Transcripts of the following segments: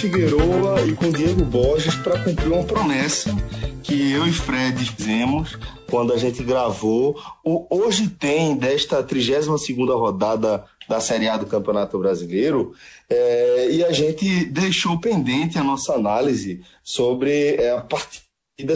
Figueroa e com Diego Borges para cumprir uma promessa que eu e Fred fizemos quando a gente gravou. O Hoje Tem, desta 32 rodada da Série A do Campeonato Brasileiro, é, e a gente deixou pendente a nossa análise sobre é, a partida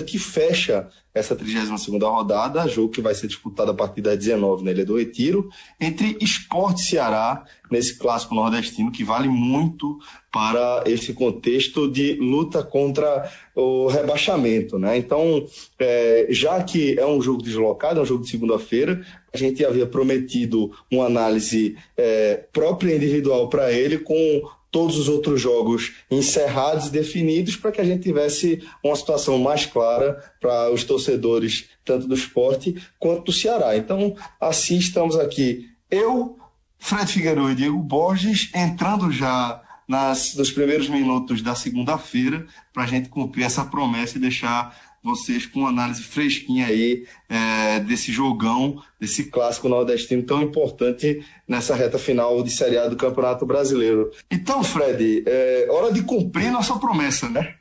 que fecha essa 32 rodada, jogo que vai ser disputado a partir das 19 na Ilha do Retiro, entre Esporte Ceará, nesse clássico nordestino que vale muito para esse contexto de luta contra o rebaixamento. Né? Então, é, já que é um jogo deslocado, é um jogo de segunda-feira, a gente havia prometido uma análise é, própria individual para ele, com todos os outros jogos encerrados e definidos para que a gente tivesse uma situação mais clara para os torcedores, tanto do esporte quanto do Ceará. Então, assim estamos aqui. Eu, Fred Figueiredo e Diego Borges, entrando já nas, nos primeiros minutos da segunda-feira, para a gente cumprir essa promessa e deixar vocês com uma análise fresquinha aí é, desse jogão, desse clássico nordestino tão importante nessa reta final de Série A do Campeonato Brasileiro. Então, Fred, é hora de cumprir nossa promessa, né?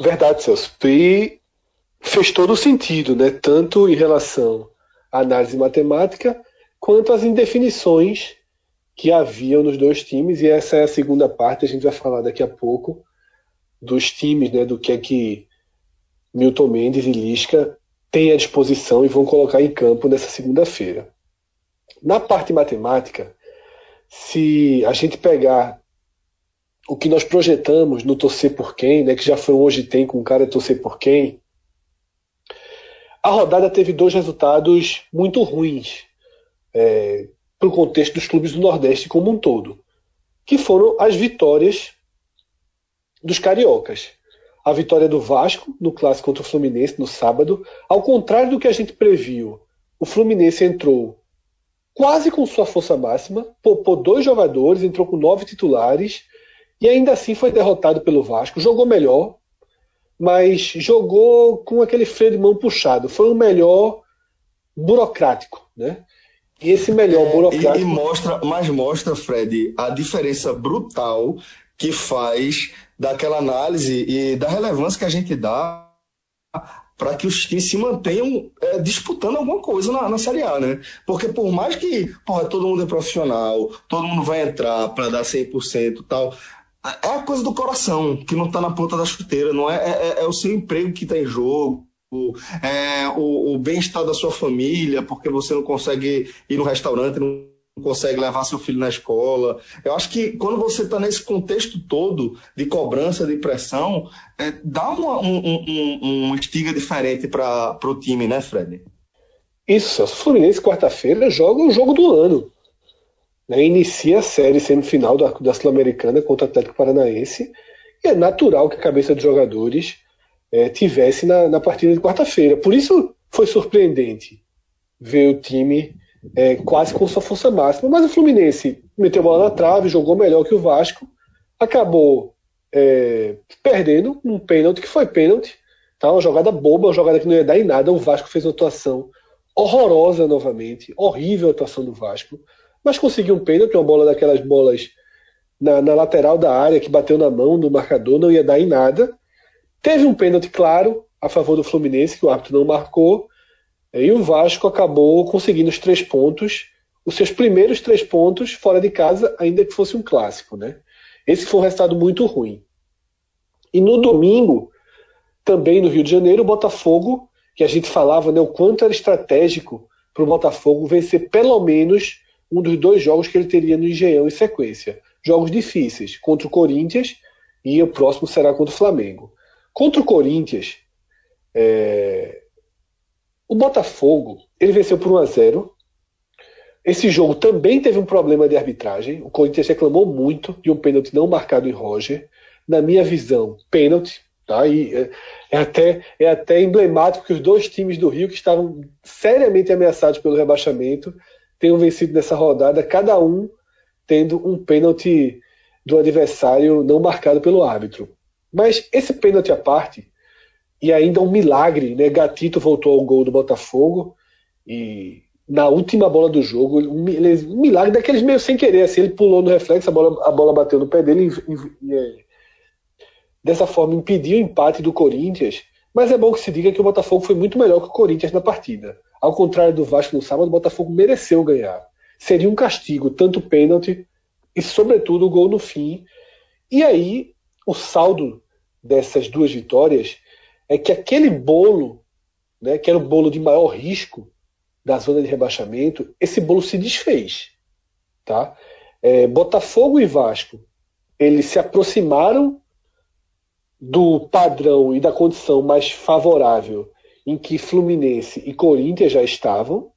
Verdade, Celso. E fez todo o sentido, né? Tanto em relação à análise matemática, quanto às indefinições que haviam nos dois times, e essa é a segunda parte, a gente vai falar daqui a pouco dos times, né, do que é que Milton Mendes e Lisca têm à disposição e vão colocar em campo nessa segunda-feira. Na parte matemática, se a gente pegar o que nós projetamos no torcer por quem, né, que já foi um hoje tem com o cara torcer por quem, a rodada teve dois resultados muito ruins é, para o contexto dos clubes do Nordeste como um todo, que foram as vitórias dos cariocas a vitória do Vasco no clássico contra o Fluminense no sábado. Ao contrário do que a gente previu, o Fluminense entrou quase com sua força máxima, poupou dois jogadores, entrou com nove titulares e ainda assim foi derrotado pelo Vasco. Jogou melhor, mas jogou com aquele freio de mão puxado. Foi um melhor burocrático, né? E esse melhor é, burocrático. E, e mostra, mas mostra, Fred, a diferença brutal que faz daquela análise e da relevância que a gente dá para que os times se mantenham é, disputando alguma coisa na, na Série A, né? Porque por mais que porra, todo mundo é profissional, todo mundo vai entrar para dar 100% e tal, é a coisa do coração, que não está na ponta da chuteira, não é, é, é, é o seu emprego que está em jogo, é o, o bem-estar da sua família, porque você não consegue ir no restaurante, não consegue levar seu filho na escola. Eu acho que quando você está nesse contexto todo de cobrança, de pressão, é, dá uma, um, um, um estiga diferente para o time, né, Fred? Isso, o Fluminense quarta-feira joga o jogo do ano. Né? Inicia a série semifinal da, da Sul-Americana contra o Atlético Paranaense. E é natural que a cabeça dos jogadores é, tivesse na, na partida de quarta-feira. Por isso foi surpreendente ver o time é, quase com sua força máxima. Mas o Fluminense meteu a bola na trave, jogou melhor que o Vasco, acabou é, perdendo um pênalti que foi pênalti, tá? uma jogada boba, uma jogada que não ia dar em nada. O Vasco fez uma atuação horrorosa novamente, horrível a atuação do Vasco, mas conseguiu um pênalti, uma bola daquelas bolas na, na lateral da área que bateu na mão do marcador, não ia dar em nada. Teve um pênalti claro a favor do Fluminense, que o árbitro não marcou, e o Vasco acabou conseguindo os três pontos, os seus primeiros três pontos fora de casa, ainda que fosse um clássico. Né? Esse foi um resultado muito ruim. E no domingo, também no Rio de Janeiro, o Botafogo, que a gente falava né, o quanto era estratégico para o Botafogo vencer pelo menos um dos dois jogos que ele teria no Engenhão em sequência. Jogos difíceis, contra o Corinthians e o próximo será contra o Flamengo. Contra o Corinthians, é, o Botafogo, ele venceu por 1 a 0. Esse jogo também teve um problema de arbitragem. O Corinthians reclamou muito de um pênalti não marcado em Roger. Na minha visão, pênalti, Tá? E é, é, até, é até emblemático que os dois times do Rio, que estavam seriamente ameaçados pelo rebaixamento, tenham vencido nessa rodada, cada um tendo um pênalti do adversário não marcado pelo árbitro. Mas esse pênalti à parte, e ainda um milagre, né? Gatito voltou ao gol do Botafogo e na última bola do jogo, um, milagre daqueles meio sem querer, assim, ele pulou no reflexo, a bola, a bola bateu no pé dele e, e, e dessa forma impediu o empate do Corinthians, mas é bom que se diga que o Botafogo foi muito melhor que o Corinthians na partida. Ao contrário do Vasco no sábado, o Botafogo mereceu ganhar. Seria um castigo, tanto o pênalti e, sobretudo, o gol no fim. E aí, o saldo dessas duas vitórias é que aquele bolo, né, que era o bolo de maior risco da zona de rebaixamento, esse bolo se desfez. Tá? É, Botafogo e Vasco, eles se aproximaram do padrão e da condição mais favorável em que Fluminense e Corinthians já estavam.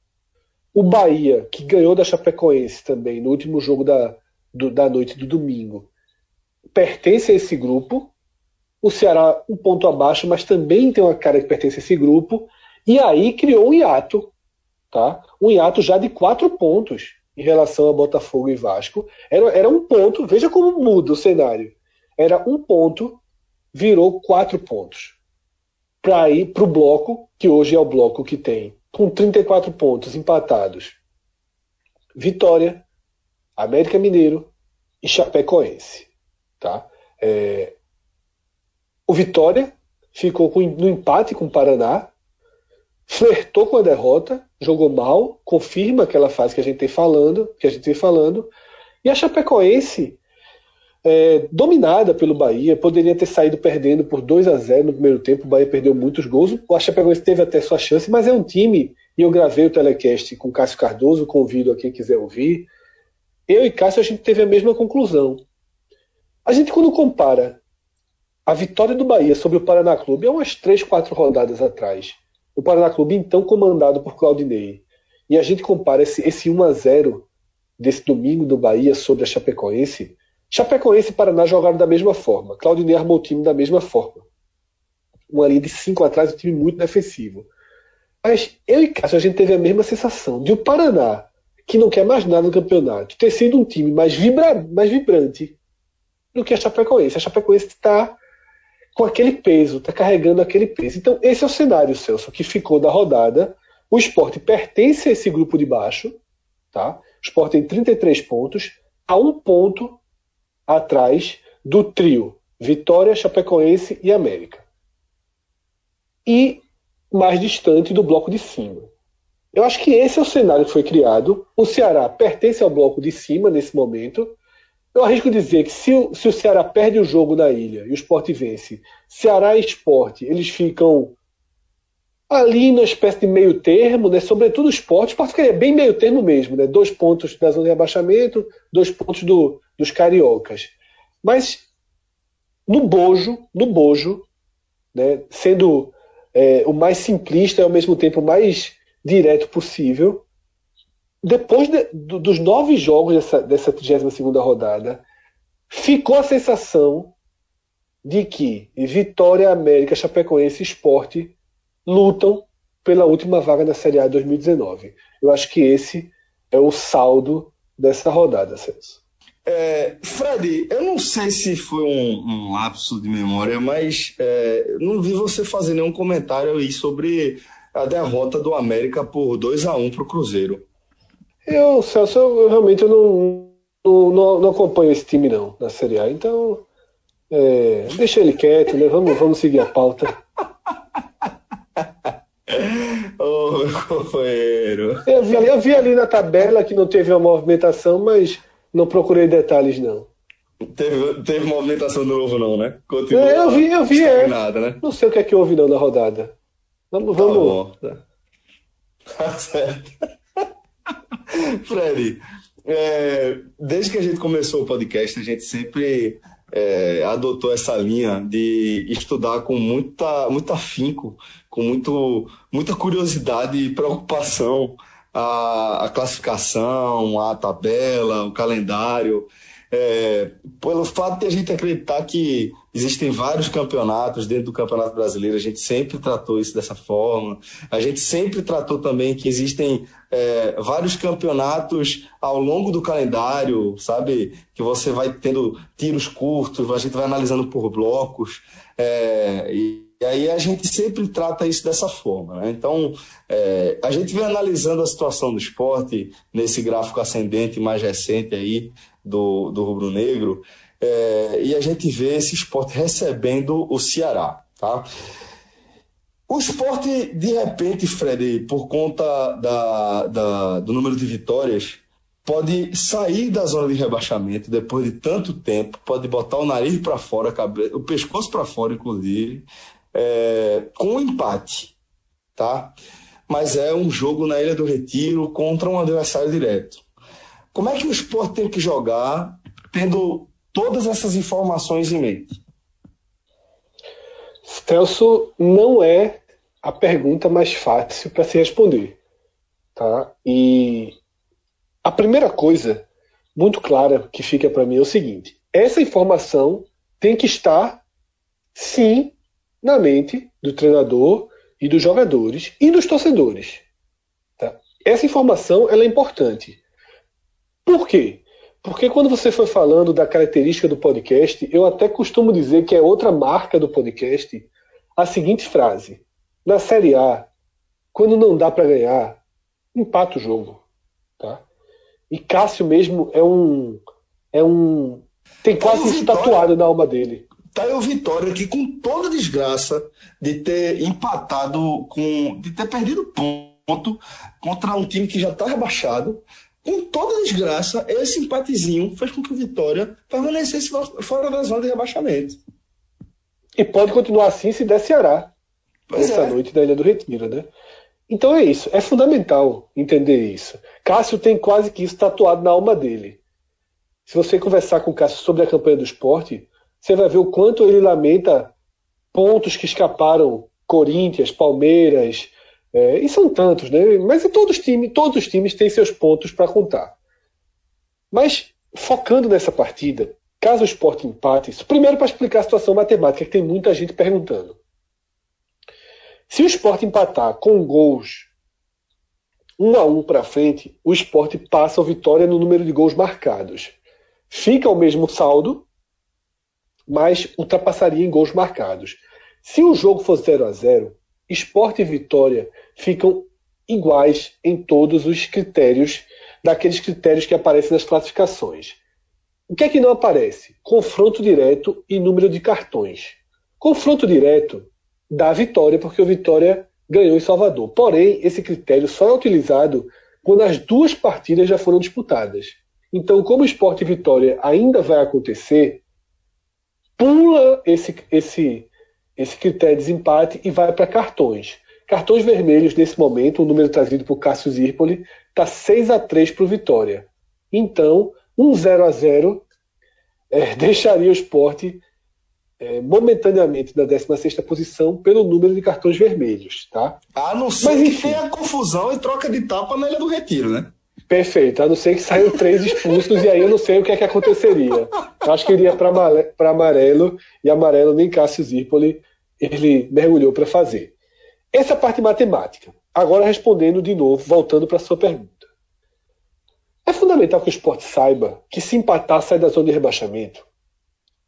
O Bahia, que ganhou da Chapecoense também no último jogo da, do, da noite do domingo, pertence a esse grupo. O Ceará um ponto abaixo, mas também tem uma cara que pertence a esse grupo. E aí criou um hiato, tá? Um hiato já de quatro pontos em relação a Botafogo e Vasco. Era, era um ponto, veja como muda o cenário. Era um ponto virou quatro pontos. Para ir para o bloco, que hoje é o bloco que tem, com 34 pontos empatados, Vitória, América Mineiro e Chapecoense. Tá? É... O Vitória ficou com, no empate com o Paraná, flertou com a derrota, jogou mal, confirma aquela fase que a gente tem falando, que a gente tem falando, e a Chapecoense é, dominada pelo Bahia, poderia ter saído perdendo por 2 a 0 no primeiro tempo. O Bahia perdeu muitos gols. O Chapecoense teve até sua chance, mas é um time. E eu gravei o telecast com Cássio Cardoso, convido a quem quiser ouvir. Eu e Cássio a gente teve a mesma conclusão. A gente, quando compara a vitória do Bahia sobre o Paraná Clube, é umas 3, 4 rodadas atrás. O Paraná Clube, então comandado por Claudinei. E a gente compara esse, esse 1 a 0 desse domingo do Bahia sobre a Chapecoense Chapecoense e Paraná jogaram da mesma forma. Claudinei armou o time da mesma forma. Uma linha de cinco atrás, um time muito defensivo. Mas eu e Cássio, a gente teve a mesma sensação de o Paraná, que não quer mais nada no campeonato, ter sido um time mais, vibra, mais vibrante do que a Chapecoense. A Chapecoense está com aquele peso, está carregando aquele peso. Então, esse é o cenário, Celso, que ficou da rodada. O esporte pertence a esse grupo de baixo. Tá? O esporte tem 33 pontos, a um ponto atrás do trio Vitória, Chapecoense e América. E mais distante do bloco de cima. Eu acho que esse é o cenário que foi criado. O Ceará pertence ao bloco de cima nesse momento. Eu arrisco dizer que se o, se o Ceará perde o jogo na ilha e o esporte vence, Ceará e esporte, eles ficam ali na espécie de meio termo, né? sobretudo o esporte. O esporte ficaria bem meio termo mesmo, né? dois pontos da zona de rebaixamento, dois pontos do, dos cariocas. Mas no bojo, no bojo, né, sendo é, o mais simplista e ao mesmo tempo mais direto possível, depois de, do, dos nove jogos dessa, dessa 32 rodada, ficou a sensação de que Vitória, América, Chapecoense e Esporte lutam pela última vaga na Série A 2019. Eu acho que esse é o saldo dessa rodada, Celso. É, Fred, eu não sei se foi um, um lapso de memória, mas é, não vi você fazer nenhum comentário aí sobre a derrota do América por 2 a 1 para o Cruzeiro. Eu, Celso, eu, realmente eu não, não, não, acompanho esse time não na Série A, então é, deixa ele quieto, né? Vamos, vamos seguir a pauta. Ô, oh, meu companheiro. Eu vi, eu vi ali na tabela que não teve uma movimentação, mas não procurei detalhes, não. Teve, teve movimentação de novo, não, né? Continua é, eu vi, eu vi, é. Nada, né? Não sei o que é que houve não na rodada. Vamos, tá vamos. Bom, tá. tá certo. Fred, é, desde que a gente começou o podcast, a gente sempre é, adotou essa linha de estudar com muita, muito afinco, com muito, muita curiosidade e preocupação a, a classificação, a tabela, o calendário. É, pelo fato de a gente acreditar que existem vários campeonatos dentro do Campeonato Brasileiro, a gente sempre tratou isso dessa forma. A gente sempre tratou também que existem é, vários campeonatos ao longo do calendário, sabe? Que você vai tendo tiros curtos, a gente vai analisando por blocos. É, e, e aí a gente sempre trata isso dessa forma. Né? Então, é, a gente vem analisando a situação do esporte nesse gráfico ascendente mais recente aí do, do Rubro Negro, é, e a gente vê esse esporte recebendo o Ceará. Tá? O esporte, de repente, Fred, por conta da, da, do número de vitórias, pode sair da zona de rebaixamento depois de tanto tempo, pode botar o nariz para fora, o pescoço para fora, inclusive, é, com um empate, tá? Mas é um jogo na Ilha do Retiro contra um adversário direto. Como é que o esporte tem que jogar tendo todas essas informações em mente? Celso, não é a pergunta mais fácil para se responder. Tá? E a primeira coisa muito clara que fica para mim é o seguinte: essa informação tem que estar, sim, na mente do treinador e dos jogadores e dos torcedores. Tá? Essa informação ela é importante. Por quê? Porque quando você foi falando da característica do podcast, eu até costumo dizer que é outra marca do podcast a seguinte frase: na Série A, quando não dá para ganhar, empata o jogo, tá? E Cássio mesmo é um é um tem quase isso tatuado na alma dele. Tá aí o Vitória que com toda a desgraça de ter empatado com de ter perdido ponto contra um time que já está rebaixado, com toda a desgraça, esse empatezinho fez com que o Vitória permanecesse fora da zona de rebaixamento. E pode continuar assim se der Ceará. Pois essa é. noite da Ilha do Retiro, né? Então é isso. É fundamental entender isso. Cássio tem quase que isso tatuado na alma dele. Se você conversar com o Cássio sobre a campanha do esporte, você vai ver o quanto ele lamenta pontos que escaparam Corinthians, Palmeiras, é, e são tantos, né? Mas todos os times, todos os times têm seus pontos para contar. Mas focando nessa partida, caso o esporte empate, primeiro para explicar a situação matemática, que tem muita gente perguntando. Se o esporte empatar com gols um a um para frente, o esporte passa a vitória no número de gols marcados. Fica o mesmo saldo, mas ultrapassaria em gols marcados. Se o jogo for 0 a 0 esporte e vitória ficam iguais em todos os critérios, daqueles critérios que aparecem nas classificações. O que é que não aparece? Confronto direto e número de cartões. Confronto direto dá vitória, porque o Vitória ganhou em Salvador. Porém, esse critério só é utilizado quando as duas partidas já foram disputadas. Então, como o esporte e vitória ainda vai acontecer, pula esse, esse, esse critério de desempate e vai para cartões. Cartões vermelhos, nesse momento, o número trazido por Cássio Zirpoli, está 6 a 3 para o Vitória. Então, um 0 a 0 é, deixaria o esporte é, momentaneamente na 16 posição pelo número de cartões vermelhos. Tá? A não ser Mas, enfim, que tenha confusão e troca de tapa na Ilha do Retiro, né? Perfeito, a não ser que saiam três expulsos e aí eu não sei o que é que aconteceria. Eu acho que iria para amarelo e amarelo nem Cássio Zirpoli ele mergulhou para fazer. Essa é parte matemática. Agora respondendo de novo, voltando para a sua pergunta. É fundamental que o esporte saiba que se empatar sai da zona de rebaixamento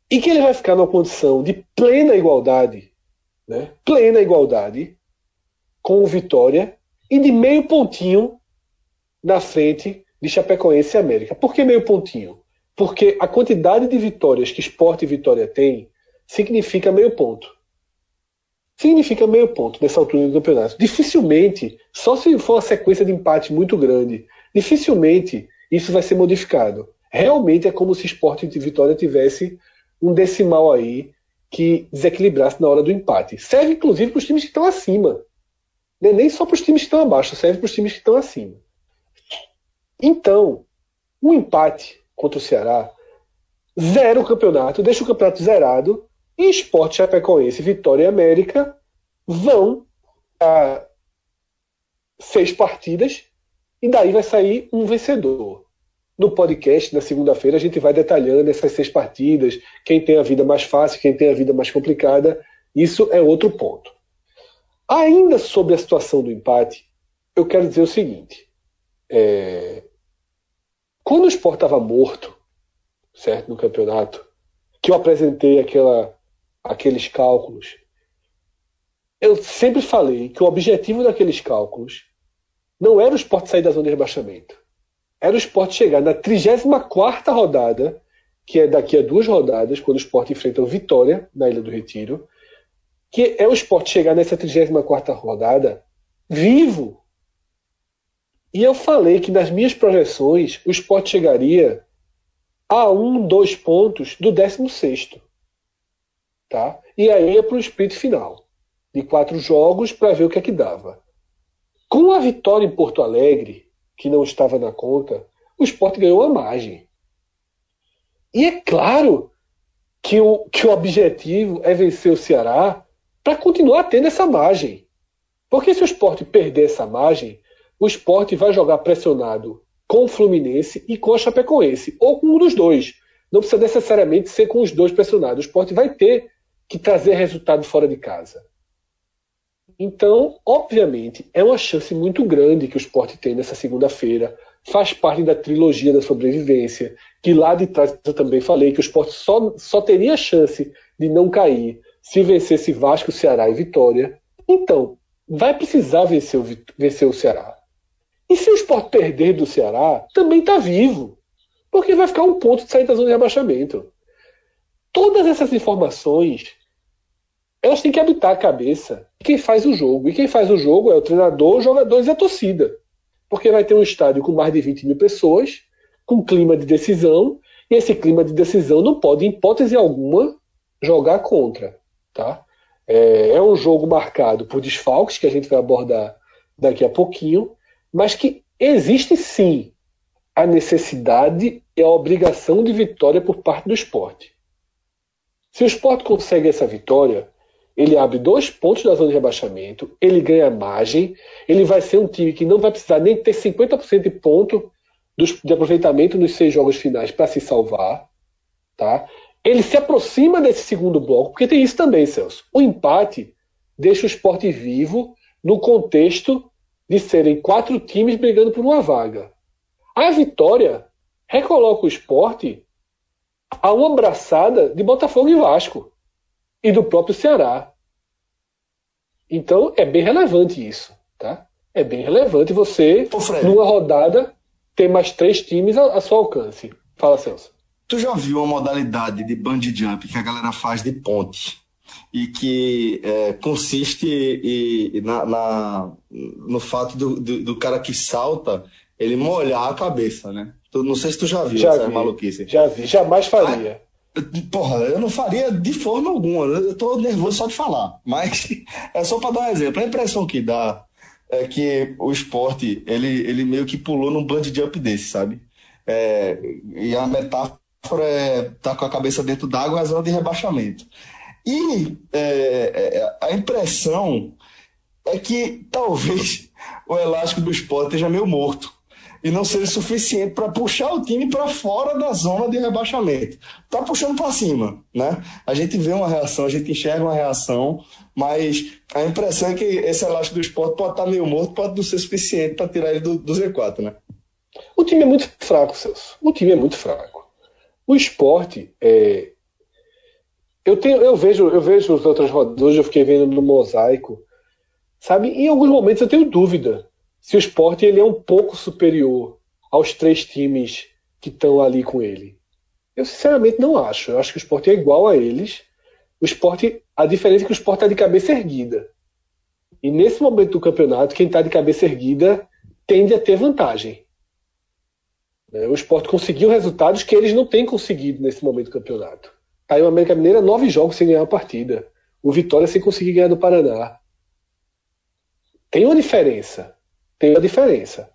e que ele vai ficar numa condição de plena igualdade, né? plena igualdade com o Vitória e de meio pontinho na frente de Chapecoense e América. Por que meio pontinho? Porque a quantidade de vitórias que Esporte e Vitória tem significa meio ponto significa meio ponto nessa altura do campeonato. Dificilmente, só se for uma sequência de empate muito grande, dificilmente isso vai ser modificado. Realmente é como se Sport e Vitória tivesse um decimal aí que desequilibrasse na hora do empate. Serve inclusive para os times que estão acima. Né? Nem só para os times que estão abaixo, serve para os times que estão acima. Então, um empate contra o Ceará zero o campeonato, deixa o campeonato zerado e Esporte Chapecoense, Vitória e América vão a seis partidas e daí vai sair um vencedor. no podcast, na segunda-feira, a gente vai detalhando essas seis partidas, quem tem a vida mais fácil, quem tem a vida mais complicada. Isso é outro ponto. Ainda sobre a situação do empate, eu quero dizer o seguinte: é... quando o Sport estava morto, certo, no campeonato, que eu apresentei aquela, aqueles cálculos, eu sempre falei que o objetivo daqueles cálculos não era o Sport sair da zona de rebaixamento. Era o Sport chegar na 34 rodada, que é daqui a duas rodadas, quando o Sport enfrenta o Vitória na Ilha do Retiro, que é o esporte chegar nessa 34 rodada vivo. E eu falei que nas minhas projeções o esporte chegaria a um, dois pontos do 16. Tá? E aí ia para o sprint final de quatro jogos para ver o que é que dava. Com a vitória em Porto Alegre, que não estava na conta, o esporte ganhou a margem. E é claro que o, que o objetivo é vencer o Ceará para continuar tendo essa margem. Porque se o esporte perder essa margem, o esporte vai jogar pressionado com o Fluminense e com a Chapecoense, ou com um dos dois. Não precisa necessariamente ser com os dois pressionados. O esporte vai ter que trazer resultado fora de casa. Então, obviamente, é uma chance muito grande que o esporte tem nessa segunda-feira. Faz parte da trilogia da sobrevivência, que lá de trás eu também falei que o esporte só, só teria chance de não cair se vencesse Vasco, Ceará e Vitória, então vai precisar vencer o, vencer o Ceará. E se o Sport perder do Ceará, também está vivo, porque vai ficar um ponto de sair da zona de rebaixamento. Todas essas informações elas têm que habitar a cabeça de quem faz o jogo. E quem faz o jogo é o treinador, os jogadores e a torcida. Porque vai ter um estádio com mais de 20 mil pessoas, com clima de decisão, e esse clima de decisão não pode, em hipótese alguma, jogar contra. Tá? É, é um jogo marcado por desfalques, que a gente vai abordar daqui a pouquinho, mas que existe sim a necessidade e a obrigação de vitória por parte do esporte. Se o esporte consegue essa vitória, ele abre dois pontos da zona de rebaixamento, ele ganha margem, ele vai ser um time que não vai precisar nem ter 50% de ponto de aproveitamento nos seis jogos finais para se salvar. Tá? ele se aproxima desse segundo bloco, porque tem isso também, Celso. O empate deixa o esporte vivo no contexto de serem quatro times brigando por uma vaga. A vitória recoloca o esporte a uma abraçada de Botafogo e Vasco e do próprio Ceará. Então é bem relevante isso, tá? É bem relevante você, numa rodada, ter mais três times a, a seu alcance. Fala, Celso. Tu já viu uma modalidade de bungee jump que a galera faz de ponte e que é, consiste e, e na, na, no fato do, do, do, cara que salta ele molhar a cabeça, né? Tu, não sei se tu já viu já essa vi, maluquice. Já vi, jamais faria. porra, eu não faria de forma alguma. Eu tô nervoso só de falar. Mas é só para dar um exemplo. A impressão que dá é que o esporte ele, ele meio que pulou num bungee jump desse, sabe? É, e a metáfora é tá com a cabeça dentro d'água, é a zona de rebaixamento. E é, é, a impressão é que talvez o elástico do esporte esteja meio morto e não seja suficiente para puxar o time para fora da zona de rebaixamento. Tá puxando para cima, né? A gente vê uma reação, a gente enxerga uma reação, mas a impressão é que esse elástico do esporte pode estar tá meio morto, pode não ser suficiente para tirar ele do, do Z4, né? O time é muito fraco, Celso. O time é muito fraco. O esporte, é, eu, tenho, eu, vejo, eu vejo os outros rodadas, eu fiquei vendo no mosaico, sabe? Em alguns momentos eu tenho dúvida se o esporte ele é um pouco superior aos três times que estão ali com ele. Eu sinceramente não acho. Eu acho que o esporte é igual a eles. O esporte, a diferença é que o esporte está de cabeça erguida. E nesse momento do campeonato, quem está de cabeça erguida tende a ter vantagem. É, o esporte conseguiu resultados que eles não têm conseguido nesse momento do campeonato. Aí o América Mineira, nove jogos sem ganhar uma partida. O Vitória sem conseguir ganhar do Paraná. Tem uma diferença. Tem uma diferença.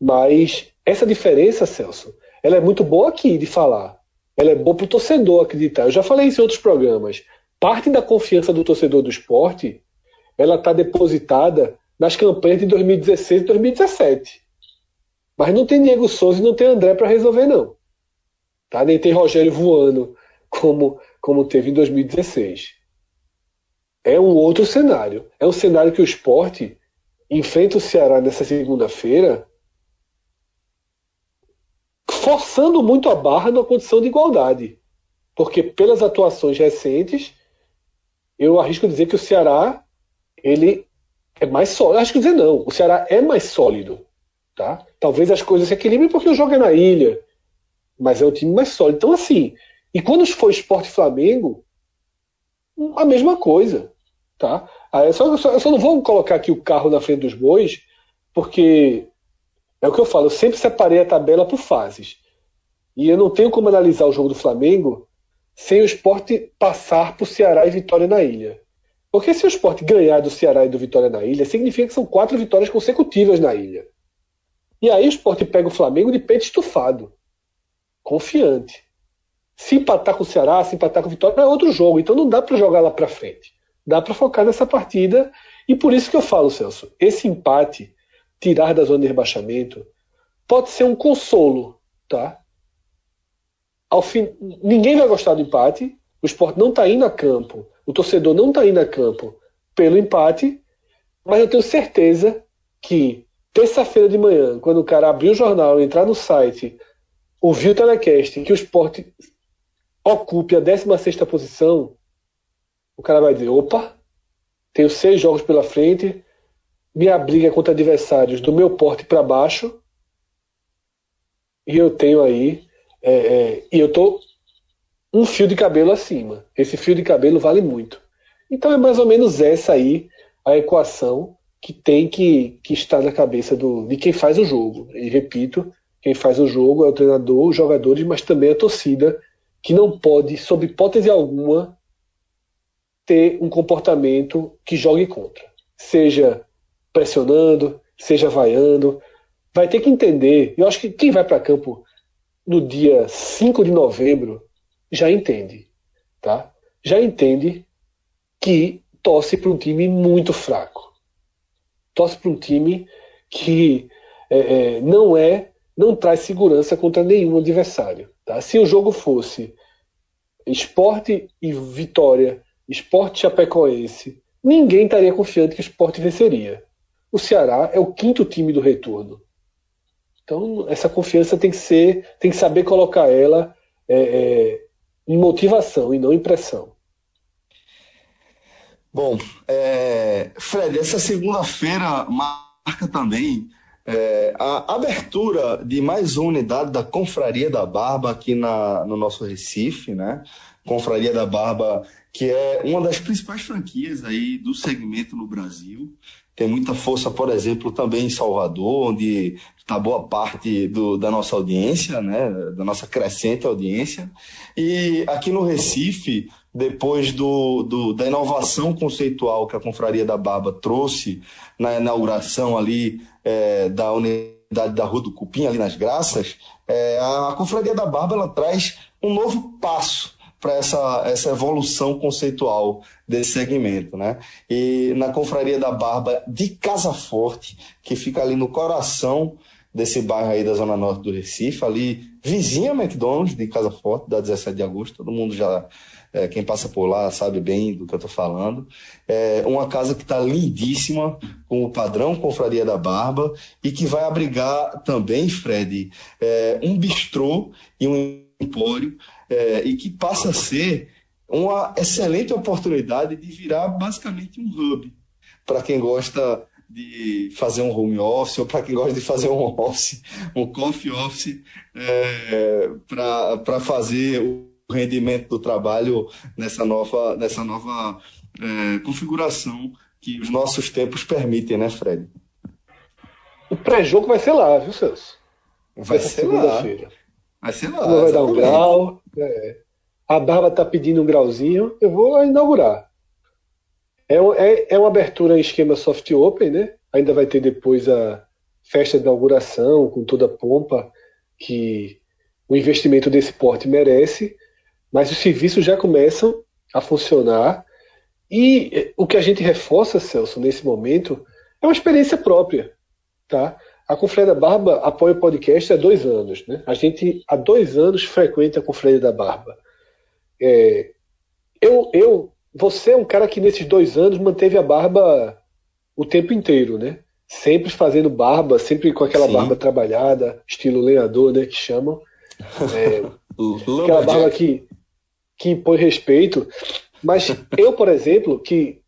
Mas essa diferença, Celso, ela é muito boa aqui de falar. Ela é boa para o torcedor acreditar. Eu já falei isso em outros programas. Parte da confiança do torcedor do esporte ela está depositada nas campanhas de 2016 e 2017. Mas não tem Diego Souza e não tem André para resolver, não. Tá? Nem tem Rogério voando como, como teve em 2016. É um outro cenário. É um cenário que o esporte enfrenta o Ceará nessa segunda-feira forçando muito a barra na condição de igualdade. Porque pelas atuações recentes, eu arrisco dizer que o Ceará ele é mais sólido. Acho que dizer não, o Ceará é mais sólido, tá? Talvez as coisas se equilibrem porque o jogo é na ilha, mas é um time mais sólido. Então assim, e quando for Esporte Flamengo, a mesma coisa, tá? eu, só, só, eu só não vou colocar aqui o carro na frente dos bois, porque é o que eu falo, eu sempre separei a tabela por fases. E eu não tenho como analisar o jogo do Flamengo sem o esporte passar por Ceará e Vitória na ilha. Porque se o esporte ganhar do Ceará e do Vitória na ilha, significa que são quatro vitórias consecutivas na ilha. E aí o esporte pega o Flamengo de peito estufado, confiante. Se empatar com o Ceará, se empatar com o Vitória, é outro jogo. Então não dá para jogar lá para frente. Dá para focar nessa partida. E por isso que eu falo, Celso, esse empate tirar da zona de rebaixamento, pode ser um consolo, tá? Ao fim, ninguém vai gostar do empate, o esporte não está indo a campo, o torcedor não está indo a campo pelo empate, mas eu tenho certeza que terça-feira de manhã, quando o cara abrir o jornal, entrar no site, ouvir o telecast, que o esporte ocupe a 16 posição, o cara vai dizer: opa, tenho seis jogos pela frente, minha briga contra adversários do meu porte para baixo. E eu tenho aí. É, é, e eu tô um fio de cabelo acima. Esse fio de cabelo vale muito. Então é mais ou menos essa aí a equação que tem que, que estar na cabeça do, de quem faz o jogo. E repito, quem faz o jogo é o treinador, os jogadores, mas também a torcida, que não pode, sob hipótese alguma, ter um comportamento que jogue contra. Seja pressionando, seja vaiando. Vai ter que entender. Eu acho que quem vai para campo no dia 5 de novembro já entende. Tá? Já entende que torce para um time muito fraco. Torce para um time que é, é, não é, não traz segurança contra nenhum adversário. Tá? Se o jogo fosse esporte e vitória, esporte chapecoense, ninguém estaria confiante que o esporte venceria o Ceará é o quinto time do retorno. Então, essa confiança tem que ser, tem que saber colocar ela é, é, em motivação e não em pressão. Bom, é, Fred, essa segunda-feira marca também é, a abertura de mais uma unidade da Confraria da Barba aqui na, no nosso Recife, né? Confraria da Barba, que é uma das principais franquias aí do segmento no Brasil tem muita força, por exemplo, também em Salvador, onde está boa parte do, da nossa audiência, né, da nossa crescente audiência. E aqui no Recife, depois do, do, da inovação conceitual que a Confraria da Barba trouxe na inauguração ali é, da unidade da Rua do Cupim, ali nas Graças, é, a Confraria da Barba ela traz um novo passo para essa, essa evolução conceitual desse segmento, né? E na Confraria da Barba de Casa Forte, que fica ali no coração desse bairro aí da Zona Norte do Recife, ali vizinha McDonald's de Casa Forte, da 17 de agosto, todo mundo já, é, quem passa por lá sabe bem do que eu estou falando. É uma casa que está lindíssima, com o padrão Confraria da Barba, e que vai abrigar também, Fred, é, um bistrô e um empório é, e que passa a ser uma excelente oportunidade de virar basicamente um hub para quem gosta de fazer um home office ou para quem gosta de fazer um office, um coffee office, é, para fazer rendimento do trabalho nessa nova, nessa nova é, configuração que os nossos tempos permitem, né, Fred? O pré-jogo vai ser lá, viu, Celso? Vai ser lá. Vai ser lá. Vai dar um grau. É. A Barba está pedindo um grauzinho. Eu vou inaugurar. É, é, é uma abertura em esquema soft open, né? Ainda vai ter depois a festa de inauguração com toda a pompa que o investimento desse porte merece, mas os serviços já começam a funcionar e o que a gente reforça, Celso, nesse momento é uma experiência própria, tá? a Confraria da Barba apoia o podcast há dois anos. Né? A gente há dois anos frequenta a Confraria da Barba. É, eu, eu, você é um cara que nesses dois anos manteve a barba o tempo inteiro, né? Sempre fazendo barba, sempre com aquela Sim. barba trabalhada, estilo lenhador, né? Que chamam. É, aquela barba que, que impõe respeito. Mas eu, por exemplo, que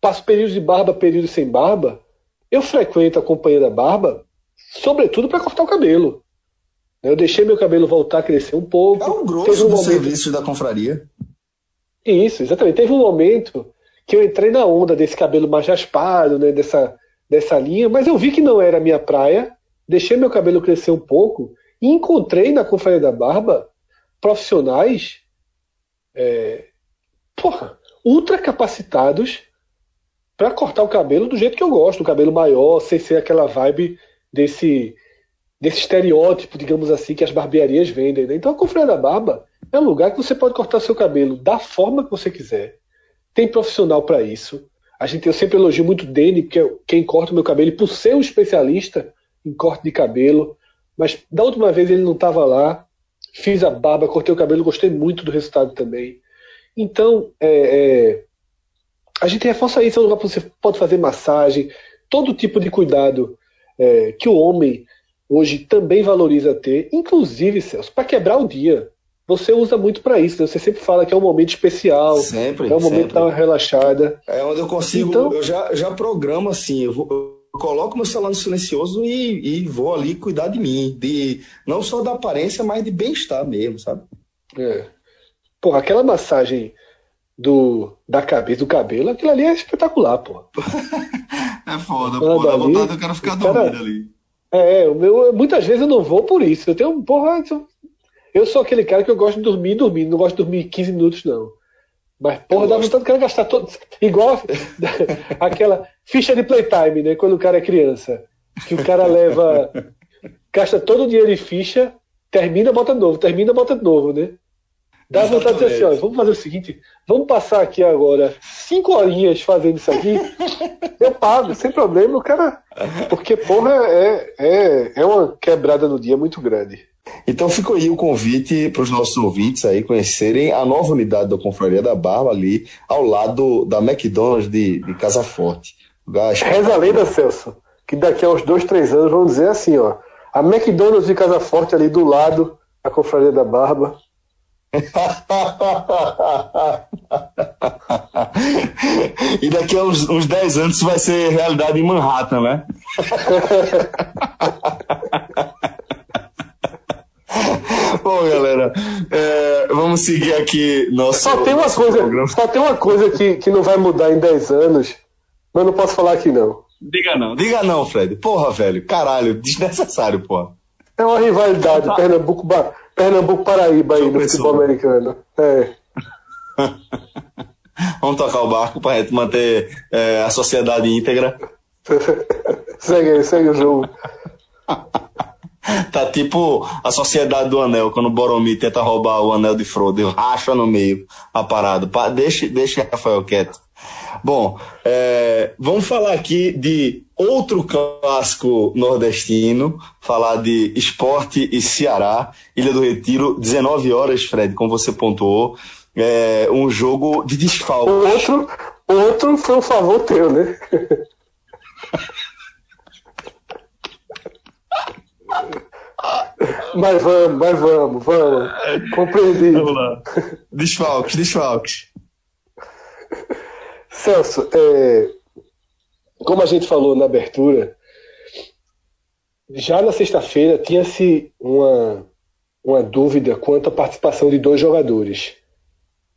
passo períodos de barba, períodos sem barba, eu frequento a companhia da barba, sobretudo para cortar o cabelo. Eu deixei meu cabelo voltar a crescer um pouco. É um grosso um do momento... serviço da confraria. Isso, exatamente. Teve um momento que eu entrei na onda desse cabelo mais raspado, né, dessa, dessa linha, mas eu vi que não era a minha praia, deixei meu cabelo crescer um pouco e encontrei na Confraria da Barba profissionais é, porra, ultra capacitados para cortar o cabelo do jeito que eu gosto, o cabelo maior, sem ser aquela vibe desse desse estereótipo, digamos assim, que as barbearias vendem. Né? Então a Confraria da Barba é um lugar que você pode cortar seu cabelo da forma que você quiser. Tem profissional para isso. A gente, eu sempre elogio muito Dene, que é quem corta o meu cabelo, por ser um especialista em corte de cabelo. Mas da última vez ele não estava lá. Fiz a barba, cortei o cabelo, gostei muito do resultado também. Então, é, é, a gente reforça isso. É um lugar que você pode fazer massagem, todo tipo de cuidado é, que o homem hoje também valoriza ter, inclusive, Celso, para quebrar o dia você usa muito para isso. Né? Você sempre fala que é um momento especial. Sempre. É um momento sempre. dar uma relaxada. É onde eu consigo. Então, eu já, já programo assim. Eu, vou, coloco meu celular no silencioso e, e, vou ali cuidar de mim. De, não só da aparência, mas de bem-estar mesmo, sabe? É. Porra, aquela massagem do, da cabeça, do cabelo, aquilo ali é espetacular, pô. é foda, pô. Dá vontade eu quero ficar dormindo cara, ali. É, o meu, muitas vezes eu não vou por isso. Eu tenho, porra, eu sou aquele cara que eu gosto de dormir e dormir, não gosto de dormir 15 minutos, não. Mas, porra, dá vontade do cara gastar todo. Igual aquela ficha de playtime, né? Quando o cara é criança. Que o cara leva. Gasta todo o dinheiro em ficha, termina, bota novo, termina, bota novo, né? Dá vontade de dizer assim, ó, vamos fazer o seguinte, vamos passar aqui agora cinco horinhas fazendo isso aqui, eu pago, sem problema, o cara. Porque, porra, é, é, é uma quebrada no dia muito grande. Então ficou aí o convite para os nossos ouvintes aí conhecerem a nova unidade da Confraria da Barba ali ao lado da McDonald's de, de Casa Forte. Reza a lenda, Celso, que daqui a uns dois, três anos vão dizer assim, ó, a McDonald's de Casa Forte ali do lado da Confraria da Barba. e daqui a uns, uns 10 anos isso vai ser realidade em Manhattan, né? Bom, galera, é, vamos seguir aqui nosso. Só tem uma coisa, programa. só tem uma coisa que, que não vai mudar em 10 anos, mas não posso falar aqui não. Diga não, diga não, Fred. Porra, velho, caralho, desnecessário, porra. É uma rivalidade, ah. Pernambuco, Pernambuco Paraíba aí no futebol americano. É. Vamos tocar o barco para gente manter é, a sociedade íntegra. segue aí, segue o jogo. Tá tipo a Sociedade do Anel, quando o Boromir tenta roubar o anel de Frodo, racha no meio a parada. Deixe, deixe Rafael quieto. Bom, é, vamos falar aqui de outro clássico nordestino, falar de esporte e Ceará, Ilha do Retiro, 19 horas, Fred, como você pontuou, é, um jogo de desfalque. Outro, outro foi um favor teu, né? Mas vamos, mas vamos, vamos. Compreendi. Vamos lá. Desfalques, desfalques. Celso, é, como a gente falou na abertura, já na sexta-feira tinha-se uma, uma dúvida quanto à participação de dois jogadores.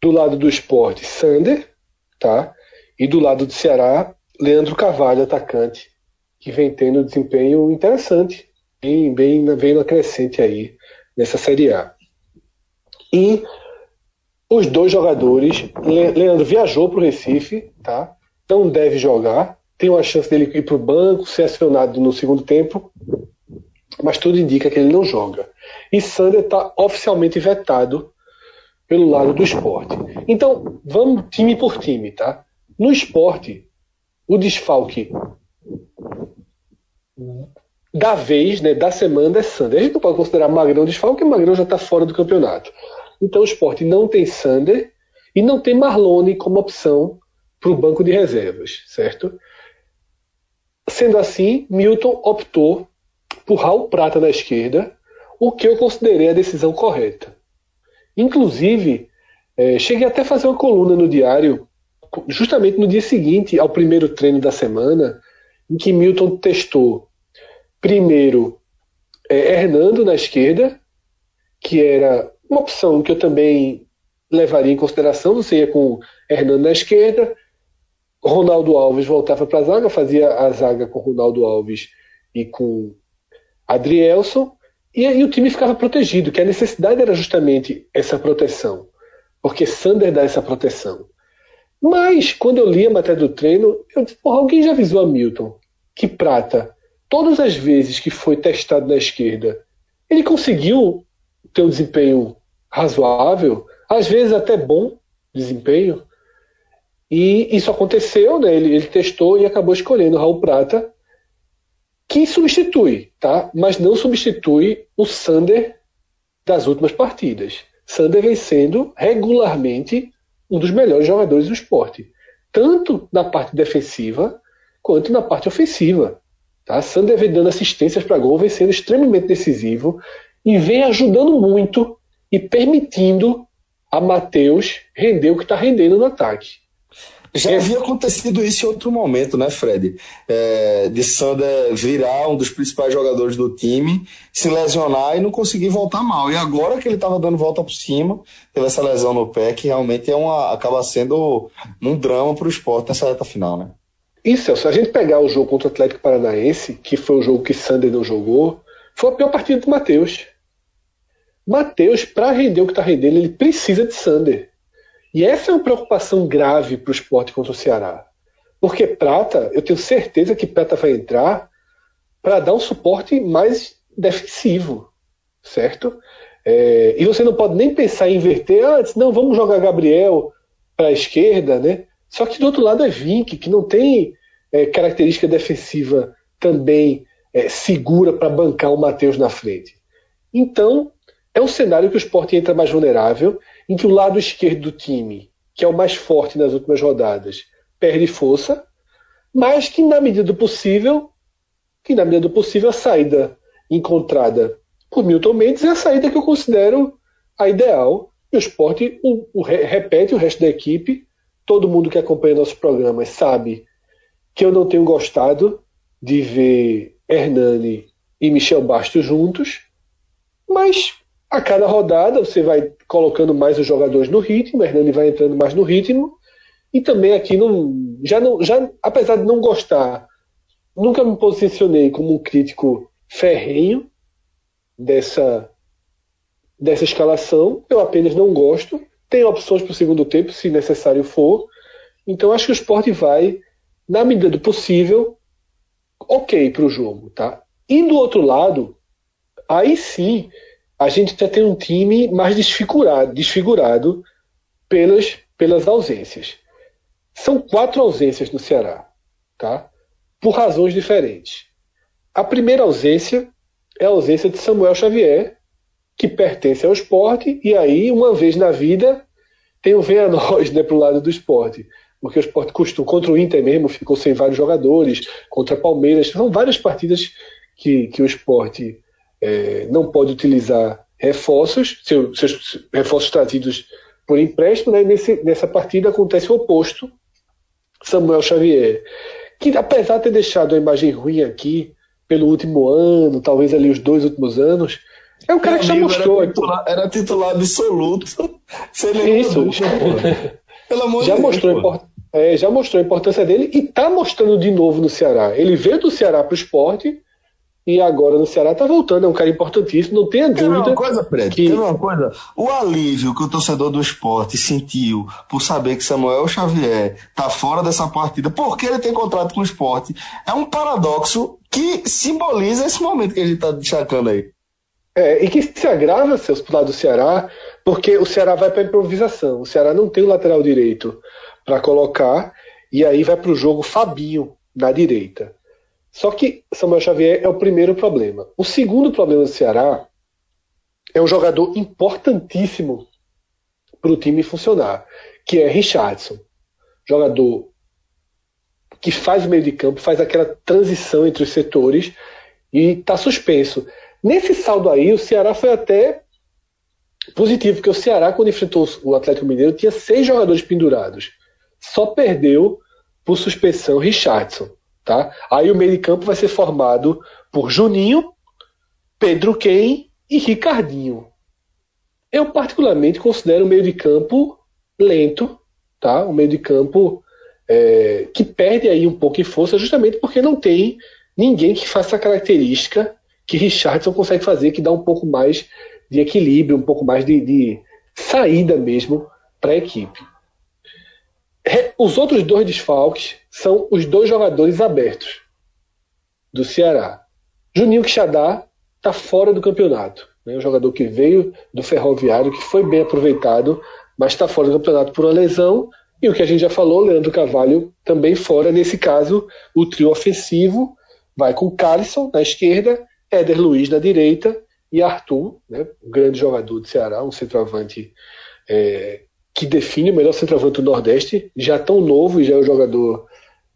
Do lado do esporte, Sander, tá? E do lado do Ceará, Leandro Carvalho, atacante, que vem tendo um desempenho interessante bem, bem, bem na crescente aí nessa Série A. E os dois jogadores, Leandro viajou para o Recife, tá? Não deve jogar, tem uma chance dele ir para o banco, ser acionado no segundo tempo, mas tudo indica que ele não joga. E Sander está oficialmente vetado pelo lado do esporte. Então, vamos time por time, tá? No esporte, o desfalque da vez, né, da semana é Sander. A gente não pode considerar Magrão desfalque, porque Magrão já está fora do campeonato. Então o esporte não tem Sander e não tem Marlone como opção para o banco de reservas, certo? Sendo assim, Milton optou por Raul Prata na esquerda, o que eu considerei a decisão correta. Inclusive, é, cheguei até a fazer uma coluna no diário, justamente no dia seguinte ao primeiro treino da semana, em que Milton testou primeiro é, Hernando na esquerda, que era uma opção que eu também levaria em consideração. Você ia com Hernando na esquerda, Ronaldo Alves voltava para a zaga, fazia a zaga com Ronaldo Alves e com Adrielson, e aí o time ficava protegido, que a necessidade era justamente essa proteção, porque Sander dá essa proteção. Mas, quando eu li a matéria do treino, eu disse, porra, alguém já avisou a Milton que Prata, todas as vezes que foi testado na esquerda, ele conseguiu ter um desempenho razoável, às vezes até bom desempenho. E isso aconteceu, né? Ele, ele testou e acabou escolhendo Raul Prata, que substitui, tá? Mas não substitui o Sander das últimas partidas. Sander vem sendo regularmente um dos melhores jogadores do esporte, tanto na parte defensiva quanto na parte ofensiva. Tá? Sander vem dando assistências para gol, vem sendo extremamente decisivo e vem ajudando muito e permitindo a Matheus render o que está rendendo no ataque. Já havia acontecido isso em outro momento, né, Fred? É, de Sander virar um dos principais jogadores do time, se lesionar e não conseguir voltar mal. E agora que ele estava dando volta por cima, teve essa lesão no pé, que realmente é uma, acaba sendo um drama para o esporte nessa reta final, né? Isso, se a gente pegar o jogo contra o Atlético Paranaense, que foi o jogo que Sander não jogou, foi a pior partida do Matheus. Matheus, para render o que está rendendo, ele precisa de Sander. E essa é uma preocupação grave para o esporte contra o Ceará. Porque Prata, eu tenho certeza que Prata vai entrar para dar um suporte mais defensivo, certo? É, e você não pode nem pensar em inverter, ah, não, vamos jogar Gabriel para a esquerda, né? Só que do outro lado é Vink, que não tem é, característica defensiva também é, segura para bancar o Matheus na frente. Então, é um cenário que o esporte entra mais vulnerável em que o lado esquerdo do time, que é o mais forte nas últimas rodadas, perde força, mas que na medida do possível, que na medida do possível a saída encontrada por Milton Mendes é a saída que eu considero a ideal. E o esporte o, o, repete o resto da equipe. Todo mundo que acompanha nossos programas sabe que eu não tenho gostado de ver Hernani e Michel Bastos juntos, mas a cada rodada você vai colocando mais os jogadores no ritmo, Hernani vai entrando mais no ritmo. E também aqui não, já não, já apesar de não gostar, nunca me posicionei como um crítico ferrenho dessa dessa escalação. Eu apenas não gosto. Tem opções para o segundo tempo, se necessário for. Então acho que o esporte vai, na medida do possível, ok para o jogo, tá? E do outro lado, aí sim a gente já tem um time mais desfigurado, desfigurado pelas, pelas ausências. São quatro ausências no Ceará, tá? por razões diferentes. A primeira ausência é a ausência de Samuel Xavier, que pertence ao esporte, e aí, uma vez na vida, tem o venha nós né, para o lado do esporte. Porque o esporte custou contra o Inter mesmo, ficou sem vários jogadores, contra Palmeiras. São várias partidas que, que o esporte é, não pode utilizar reforços, seus, seus, reforços trazidos por empréstimo, né? Nesse, nessa partida acontece o oposto. Samuel Xavier, que apesar de ter deixado a imagem ruim aqui pelo último ano, talvez ali os dois últimos anos, é um cara que já mostrou. Era titular, era titular absoluto. Isso. Pelo amor já, de mostrou Deus, é, já mostrou a importância dele e está mostrando de novo no Ceará. Ele veio do Ceará para o esporte e agora no Ceará tá voltando, é um cara importantíssimo, não tenha dúvida. Tem uma coisa, Fred, que... tem uma coisa. O alívio que o torcedor do esporte sentiu por saber que Samuel Xavier tá fora dessa partida, porque ele tem contrato com o esporte, é um paradoxo que simboliza esse momento que a gente tá destacando aí. É, e que se agrava, seus pro lado do Ceará, porque o Ceará vai para improvisação. O Ceará não tem o lateral direito para colocar, e aí vai para o jogo Fabinho na direita. Só que Samuel Xavier é o primeiro problema. O segundo problema do Ceará é um jogador importantíssimo para o time funcionar, que é Richardson. Jogador que faz o meio de campo, faz aquela transição entre os setores e está suspenso. Nesse saldo aí, o Ceará foi até positivo, porque o Ceará, quando enfrentou o Atlético Mineiro, tinha seis jogadores pendurados. Só perdeu por suspensão Richardson. Tá? Aí o meio de campo vai ser formado por Juninho, Pedro Quem e Ricardinho. Eu particularmente considero o meio de campo lento, tá? O meio de campo é, que perde aí um pouco de força, justamente porque não tem ninguém que faça a característica que Richardson consegue fazer, que dá um pouco mais de equilíbrio, um pouco mais de, de saída mesmo para a equipe. Os outros dois desfalques são os dois jogadores abertos do Ceará. Juninho Quixadá está fora do campeonato. Né? Um jogador que veio do Ferroviário, que foi bem aproveitado, mas está fora do campeonato por uma lesão. E o que a gente já falou, Leandro Carvalho também fora. Nesse caso, o trio ofensivo vai com Carlson na esquerda, Éder Luiz na direita e Arthur, né, um grande jogador do Ceará, um centroavante é, que define o melhor centroavante do Nordeste, já tão novo e já é o jogador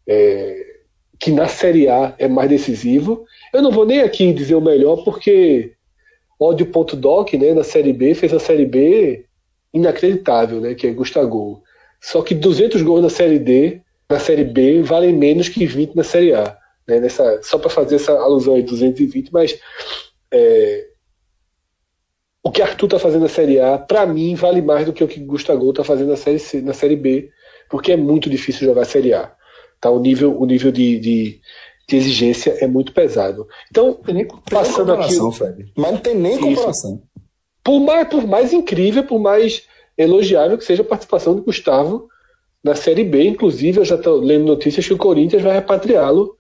é, que na Série A é mais decisivo. Eu não vou nem aqui dizer o melhor, porque ódio.doc, né, na Série B, fez a Série B inacreditável, né, que é Gustavo. Só que 200 gols na Série D, na Série B, valem menos que 20 na Série A. Né, nessa, só para fazer essa alusão aí, 220, mas é, o que Arthur está fazendo na Série A, para mim, vale mais do que o que Gustavo está fazendo na série, C, na série B, porque é muito difícil jogar a Série A. Tá? O nível, o nível de, de, de exigência é muito pesado. Então, passando aqui. Fred. Mas não tem nem isso. comparação. Por mais, por mais incrível, por mais elogiável que seja a participação de Gustavo na Série B, inclusive eu já estou lendo notícias que o Corinthians vai repatriá-lo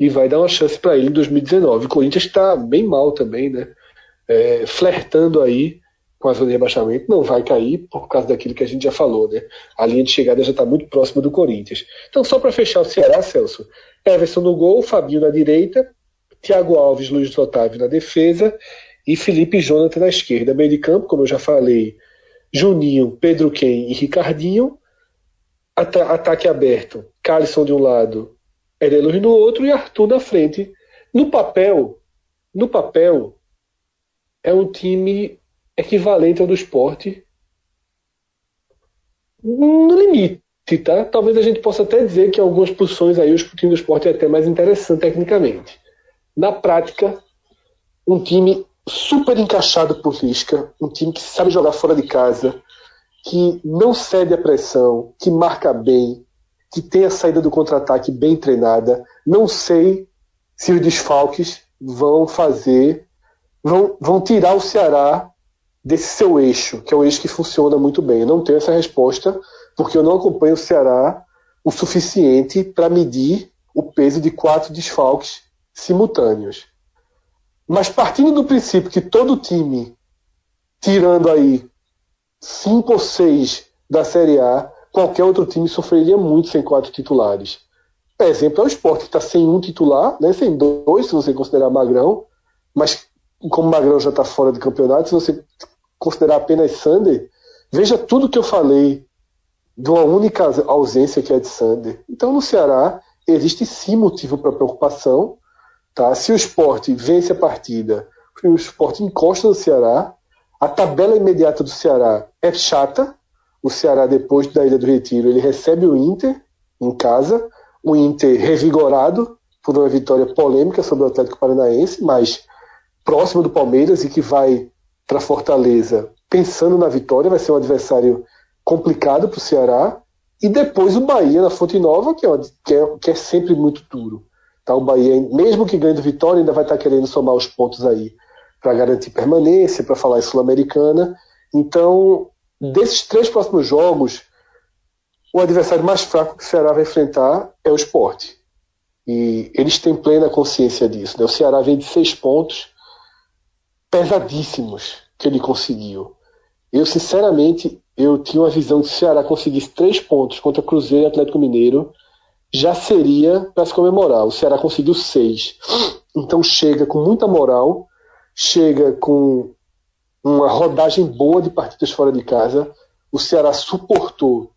e vai dar uma chance para ele em 2019. O Corinthians está bem mal também, né? é, flertando aí com a zona de rebaixamento, não vai cair por causa daquilo que a gente já falou, né? A linha de chegada já está muito próxima do Corinthians. Então, só para fechar o Ceará, Celso, Everson no gol, Fabinho na direita, Thiago Alves, Luiz Otávio na defesa e Felipe Jonathan na esquerda. Meio de campo, como eu já falei, Juninho, Pedro Quem e Ricardinho. Ata ataque aberto, Carlson de um lado, Edeluz no outro e Arthur na frente. No papel, no papel, é um time equivalente ao do esporte no limite, tá? Talvez a gente possa até dizer que algumas posições aí o time do esporte é até mais interessante tecnicamente. Na prática, um time super encaixado por Lisca, um time que sabe jogar fora de casa, que não cede a pressão, que marca bem, que tem a saída do contra-ataque bem treinada. Não sei se os desfalques vão fazer vão, vão tirar o Ceará desse seu eixo, que é um eixo que funciona muito bem. Eu não tenho essa resposta, porque eu não acompanho o Ceará o suficiente para medir o peso de quatro desfalques simultâneos. Mas partindo do princípio que todo time, tirando aí cinco ou seis da Série A, qualquer outro time sofreria muito sem quatro titulares. Exemplo é o esporte, que está sem um titular, né, sem dois, se você considerar Magrão, mas como Magrão já está fora do campeonato, se você considerar apenas Sander, veja tudo que eu falei de uma única ausência que é de Sander. Então, no Ceará, existe sim motivo para preocupação. Tá? Se o esporte vence a partida, o esporte encosta no Ceará, a tabela imediata do Ceará é chata. O Ceará, depois da Ilha do Retiro, ele recebe o Inter em casa, o Inter revigorado por uma vitória polêmica sobre o Atlético Paranaense, mas próximo do Palmeiras e que vai para Fortaleza pensando na vitória, vai ser um adversário complicado para o Ceará. E depois o Bahia na Fonte Nova, que é, que é, que é sempre muito duro. Tá? O Bahia, mesmo que ganhe vitória, ainda vai estar tá querendo somar os pontos aí para garantir permanência, para falar em Sul-Americana. Então, desses três próximos jogos, o adversário mais fraco que o Ceará vai enfrentar é o esporte. E eles têm plena consciência disso. Né? O Ceará vem de seis pontos, pesadíssimos que ele conseguiu. Eu, sinceramente, eu tinha uma visão de se o Ceará conseguisse três pontos contra Cruzeiro e Atlético Mineiro, já seria para se comemorar. O Ceará conseguiu seis. Então chega com muita moral, chega com uma rodagem boa de partidas fora de casa. O Ceará suportou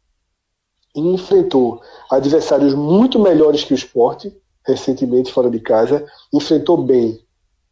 e enfrentou adversários muito melhores que o esporte, recentemente fora de casa, enfrentou bem.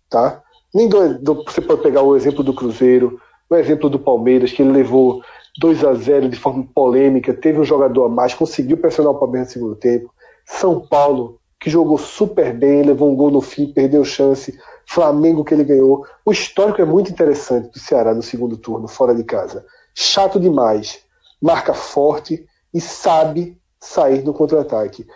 Tá? Nem do, do, você pode pegar o exemplo do Cruzeiro, o exemplo do Palmeiras, que ele levou 2 a 0 de forma polêmica, teve um jogador a mais, conseguiu pressionar o Palmeiras no segundo tempo. São Paulo, que jogou super bem, levou um gol no fim, perdeu chance. Flamengo que ele ganhou. O histórico é muito interessante do Ceará no segundo turno, fora de casa. Chato demais. Marca forte e sabe sair no contra-ataque.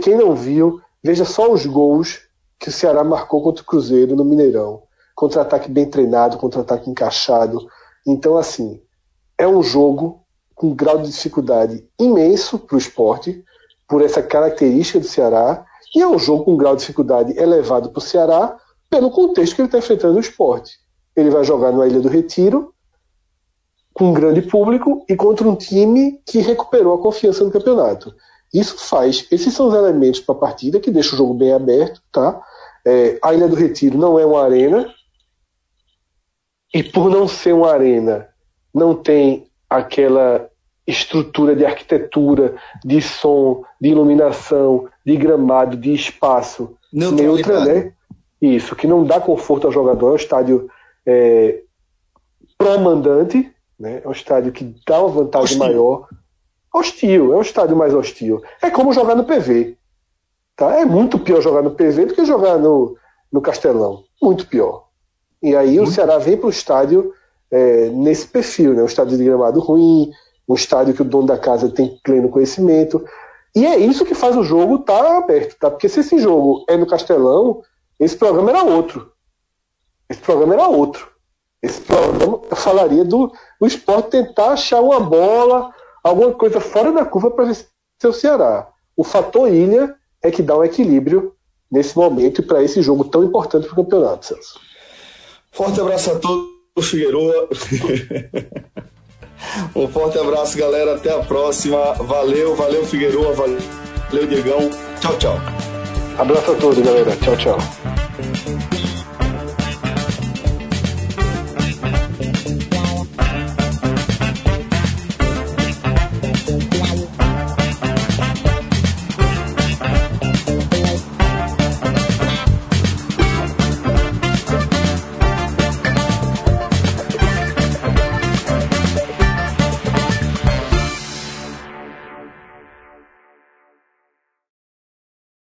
Quem não viu, veja só os gols que o Ceará marcou contra o Cruzeiro no Mineirão. Contra-ataque bem treinado, contra-ataque encaixado. Então, assim, é um jogo com um grau de dificuldade imenso para o esporte, por essa característica do Ceará, e é um jogo com um grau de dificuldade elevado para o Ceará, pelo contexto que ele está enfrentando o esporte. Ele vai jogar na Ilha do Retiro, com um grande público, e contra um time que recuperou a confiança no campeonato. Isso faz, esses são os elementos para a partida que deixa o jogo bem aberto, tá? É, a Ilha do Retiro não é uma arena, e por não ser uma arena, não tem aquela estrutura de arquitetura, de som, de iluminação, de gramado, de espaço neutra, né? Isso, que não dá conforto ao jogador, é um estádio é, pró-mandante, né? é um estádio que dá uma vantagem hostil. maior. Hostil, é um estádio mais hostil. É como jogar no PV. Tá? É muito pior jogar no PV do que jogar no, no Castelão. Muito pior. E aí muito. o Ceará vem para o estádio é, nesse perfil, né? Um estádio de gramado ruim, um estádio que o dono da casa tem pleno conhecimento. E é isso que faz o jogo estar tá aberto, tá? Porque se esse jogo é no Castelão, esse programa era outro. Esse programa era outro. Esse programa falaria do, do esporte tentar achar uma bola, alguma coisa fora da curva para vencer o Ceará. O fator ilha é que dá um equilíbrio nesse momento e para esse jogo tão importante para o campeonato, Celso. Forte abraço a todos. Figueroa. um forte abraço, galera. Até a próxima. Valeu, valeu, Figueroa. Valeu, Diegão. Tchau, tchau. Abraço a todos, galera. Tchau, tchau.